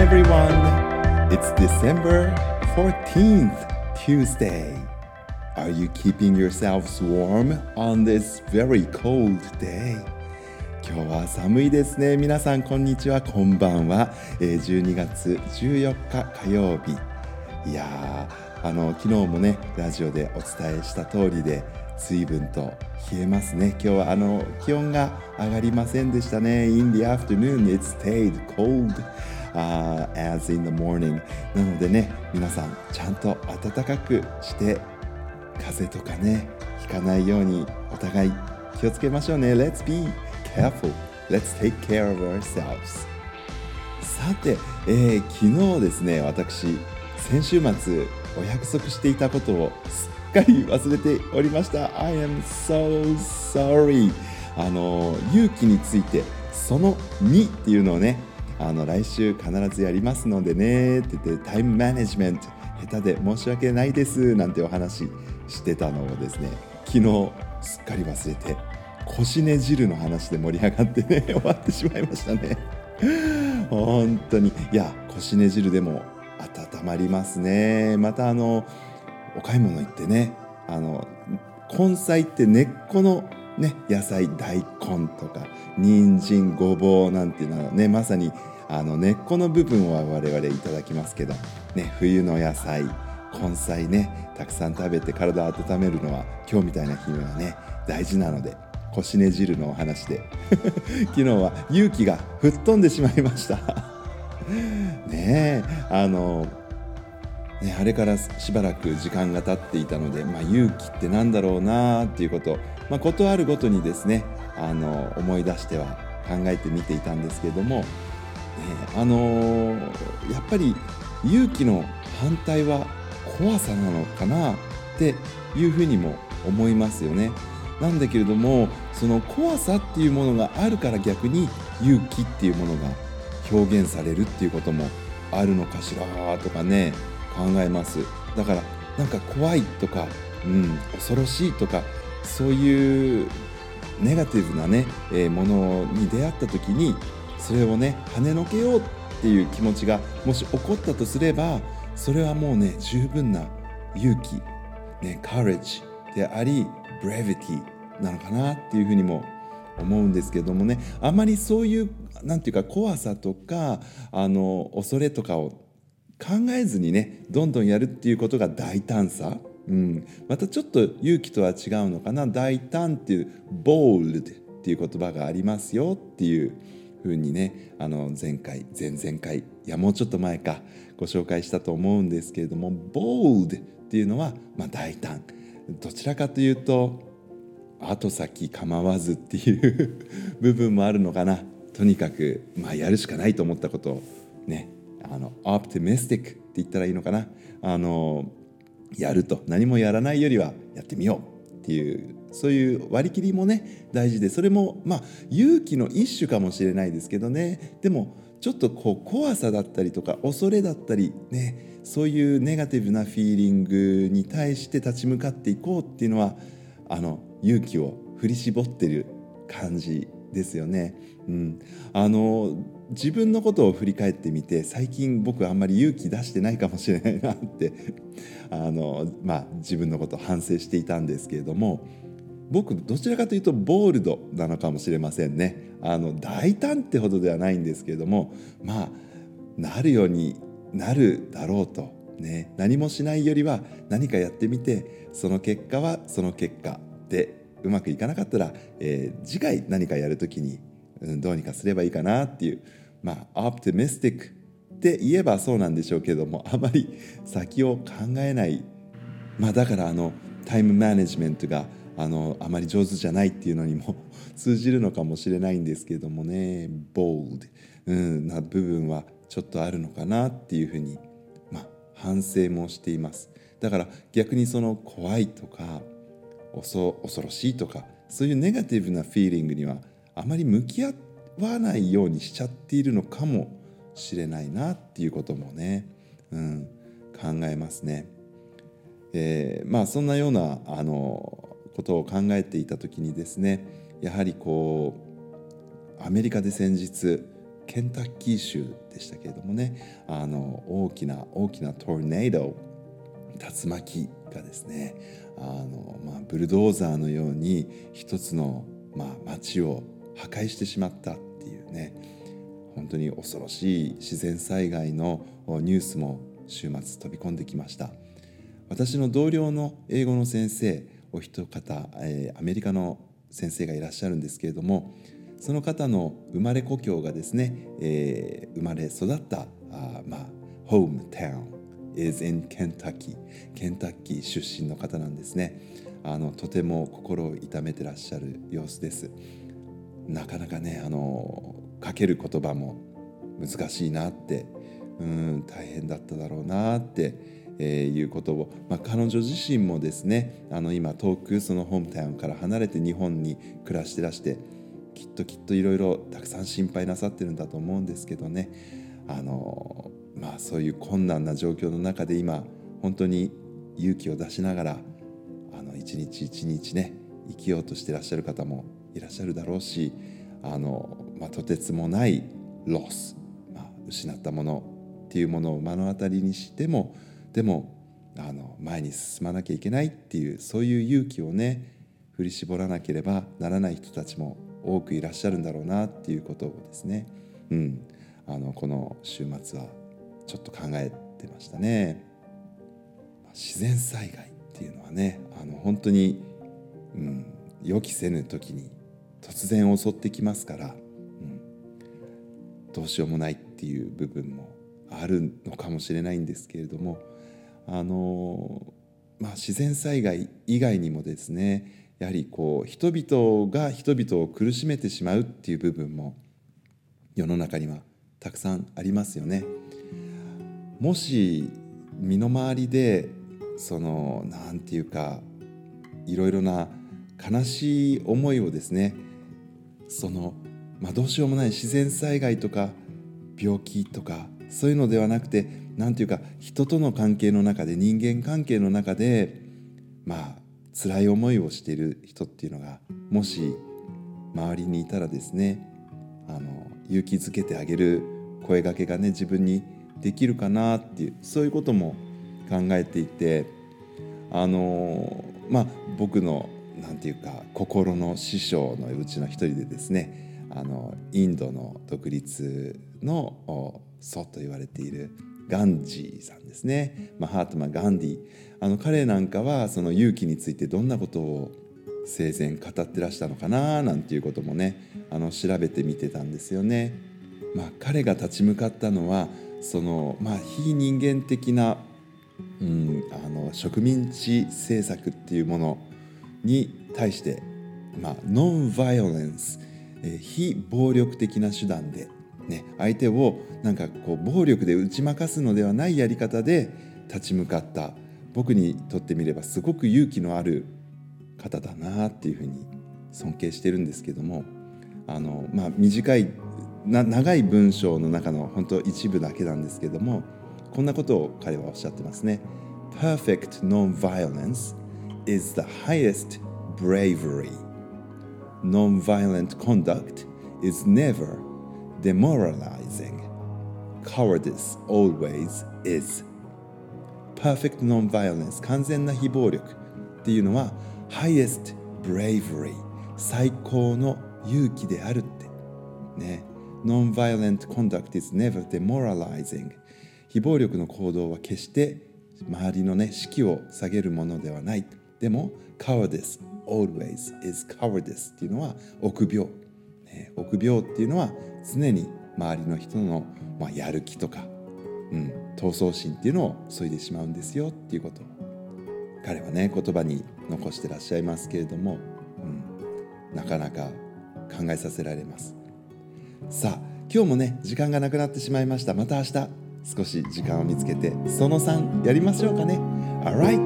everyone. It's December 14th, Tuesday. Are you keeping yourselves warm on this very cold day? 今日は寒いですね。皆さん、こんにちは。こんばんは。えー12月14日火曜日。いやー、あの、昨日もね、ラジオでお伝えした通りで、随分と冷えますね。今日はあの、気温が上がりませんでしたね。In the afternoon, it stayed cold. Uh, as in the morning. なのでね皆さんちゃんと暖かくして風邪とかねひかないようにお互い気をつけましょうね。Let's be careful. Let's take care of ourselves. さて、えー昨日ですね私先週末お約束していたことをすっかり忘れておりました。I am so sorry. あの勇気についてその2っていうのをねあの来週必ずやりますのでねって言ってタイムマネジメント下手で申し訳ないですなんてお話してたのをですね昨日すっかり忘れて腰ね汁の話で盛り上がってね 終わってしまいましたね。本当に。いや腰ね汁でも温まりますね。またあのお買い物行ってねあの根菜って根っこのね野菜大根とか人参ごぼうなんていうのはねまさにあの根っこの部分は我々いただきますけど、ね、冬の野菜根菜ねたくさん食べて体温めるのは今日みたいな日にはね大事なので腰ね汁のお話で 昨日は勇気が吹っ飛んでしまいました。ねえあのね、あれからしばらく時間が経っていたので、まあ、勇気ってなんだろうなっていうこと、まあ、ことあるごとにですねあの思い出しては考えてみていたんですけれども、ね、あのやっぱり勇気の反対は怖さなのかなっていうふうにも思いますよね。なんだけれどもその怖さっていうものがあるから逆に勇気っていうものが表現されるっていうこともあるのかしらとかね考えますだからなんか怖いとか、うん、恐ろしいとかそういうネガティブなね、えーものに出会った時にそれをね跳ねのけようっていう気持ちがもし起こったとすればそれはもうね十分な勇気、ね、courage であり brevity なのかなっていうふうにも思うんですけどもね。あまりそういうなんていうか怖さとかあの恐れとかを考えずにねどんどんやるっていうことが大胆さ、うん、またちょっと勇気とは違うのかな。大胆っていう bold っていう言葉がありますよっていうふうにねあの前回前々回いやもうちょっと前かご紹介したと思うんですけれども bold っていうのは、まあ、大胆。どちらかというと後先構わずっていう部分もあるのかな。とにかく、まあ、やるしかないと思ったことをねあのオプティミスティックって言ったらいいのかな。あのやると。何もやらないよりはやってみよう。っていうそういう割り切りもね大事でそれもまあ勇気の一種かもしれないですけどね。でもちょっとこう怖さだったりとか恐れだったりねそういうネガティブなフィーリングに対して立ち向かっていこうっていうのはあの勇気を振り絞ってる感じですよね。うん、あの自分のことを振り返ってみて最近僕あんまり勇気出してないかもしれないなって あの、まあ、自分のことを反省していたんですけれども僕どちらかというとボールドなのかもしれませんね。あの大胆ってほどではないんですけれどもまあなるようになるだろうと、ね、何もしないよりは何かやってみてその結果はその結果でうまくいかなかったら、えー次回何かやるときに、うん、どうにかすればいいかなっていうまあオプティミスティックって言えばそうなんでしょうけどもあまり先を考えない。まあだからあのタイムマネジメントがあのあまり上手じゃないっていうのにも通じるのかもしれないんですけどもね。bold、うん、な部分はちょっとあるのかなっていうふうに、まあ、反省もしています。だから逆にその怖いとか恐ろしいとかそういうネガティブなフィーリングにはあまり向き合わないようにしちゃっているのかもしれないなっていうこともね、うん、考えますね。えーまあそんなようなあのことを考えていた時にですねやはりこうアメリカで先日ケンタッキー州でしたけれどもねあの大きな大きなトルネード竜巻がですねあの、まあ、ブルドーザーのように一つの、まあ、町を破壊してしまったっていうね本当に恐ろしい自然災害のニュースも週末飛び込んできました。私の同僚の英語の先生お一方、えー、アメリカの先生がいらっしゃるんですけれどもその方の生まれ故郷がですね、えー、生まれ育ったあまあホームタウン。Is in Kentucky. ケンタッキー出身の方なんですね。あのとても心を痛めてらっしゃる様子です。なかなかねあのかける言葉も難しいなってうん大変だっただろうなってえー、いうことを、まあ、彼女自身もですねあの今遠くそのホームタウンから離れて日本に暮らしてらしてきっときっといろいろたくさん心配なさってるんだと思うんですけどね。あのまあそういう困難な状況の中で今本当に勇気を出しながらあの一日一日ね生きようとしてらっしゃる方もいらっしゃるだろうしあの、まあ、とてつもないロス、まあ、失ったものっていうものを目の当たりにしてもでもあの前に進まなきゃいけないっていうそういう勇気をね振り絞らなければならない人たちも多くいらっしゃるんだろうなっていうことをですね、うん、あのこの週末はちょっと考えてましたね。自然災害っていうのはねあの本当に、うん、予期せぬ時に突然襲ってきますから、うん、どうしようもないっていう部分もあるのかもしれないんですけれどもあの、まあ、自然災害以外にもですねやはりこう人々が人々を苦しめてしまうっていう部分も世の中にはたくさんありますよね。もし身の回りでその何て言うかいろいろな悲しい思いをですねその、まあ、どうしようもない自然災害とか病気とかそういうのではなくて何て言うか人との関係の中で人間関係の中でまあ辛い思いをしている人っていうのがもし周りにいたらですねあの勇気づけてあげる声がけがね自分にできるかなっていうそういうことも考えていてあのまあ僕のなんていうか心の師匠のうちの一人でですねあのインドの独立の祖と言われているガンジーさんですねマハートマ・ガンディあの彼なんかはその勇気についてどんなことを生前語ってらしたのかななんていうこともねあの調べてみてたんですよね。まあ、彼が立ち向かったのはその、まあ、非人間的な、うん、あの植民地政策っていうものに対して、まあ、ノンバイオレンス、えー、非暴力的な手段でね、相手をなんかこう暴力で打ち負かすのではないやり方で立ち向かった。僕にとってみればすごく勇気のある方だなっていうふうに尊敬してるんですけどもあの、まあ、短い長い文章の中の本当一部だけなんですけどもこんなことを彼はおっしゃってますね。Perfect non-violence is the highest bravery. Non-violent conduct is never demoralizing. Cowardice always is. Perfect non-violence 完全な非暴力っていうのは highest bravery 最高の勇気であるってね Non-violent conduct is never demoralizing. 非暴力の行動は決して周りのね士気を下げるものではない。でも cowardice always is cowardice っていうのは臆病、ね、臆病っていうのは常に周りの人の、まあ、やる気とか、うん、闘争心っていうのを削いでしまうんですよっていうこと。彼はね言葉に残してらっしゃいますけれども、うん、なかなか考えさせられます。さあ今日もね時間がなくなってしまいましたまた明日少し時間を見つけてその3やりましょうかね Alright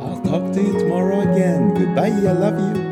I'll talk to you tomorrow again Goodbye I love you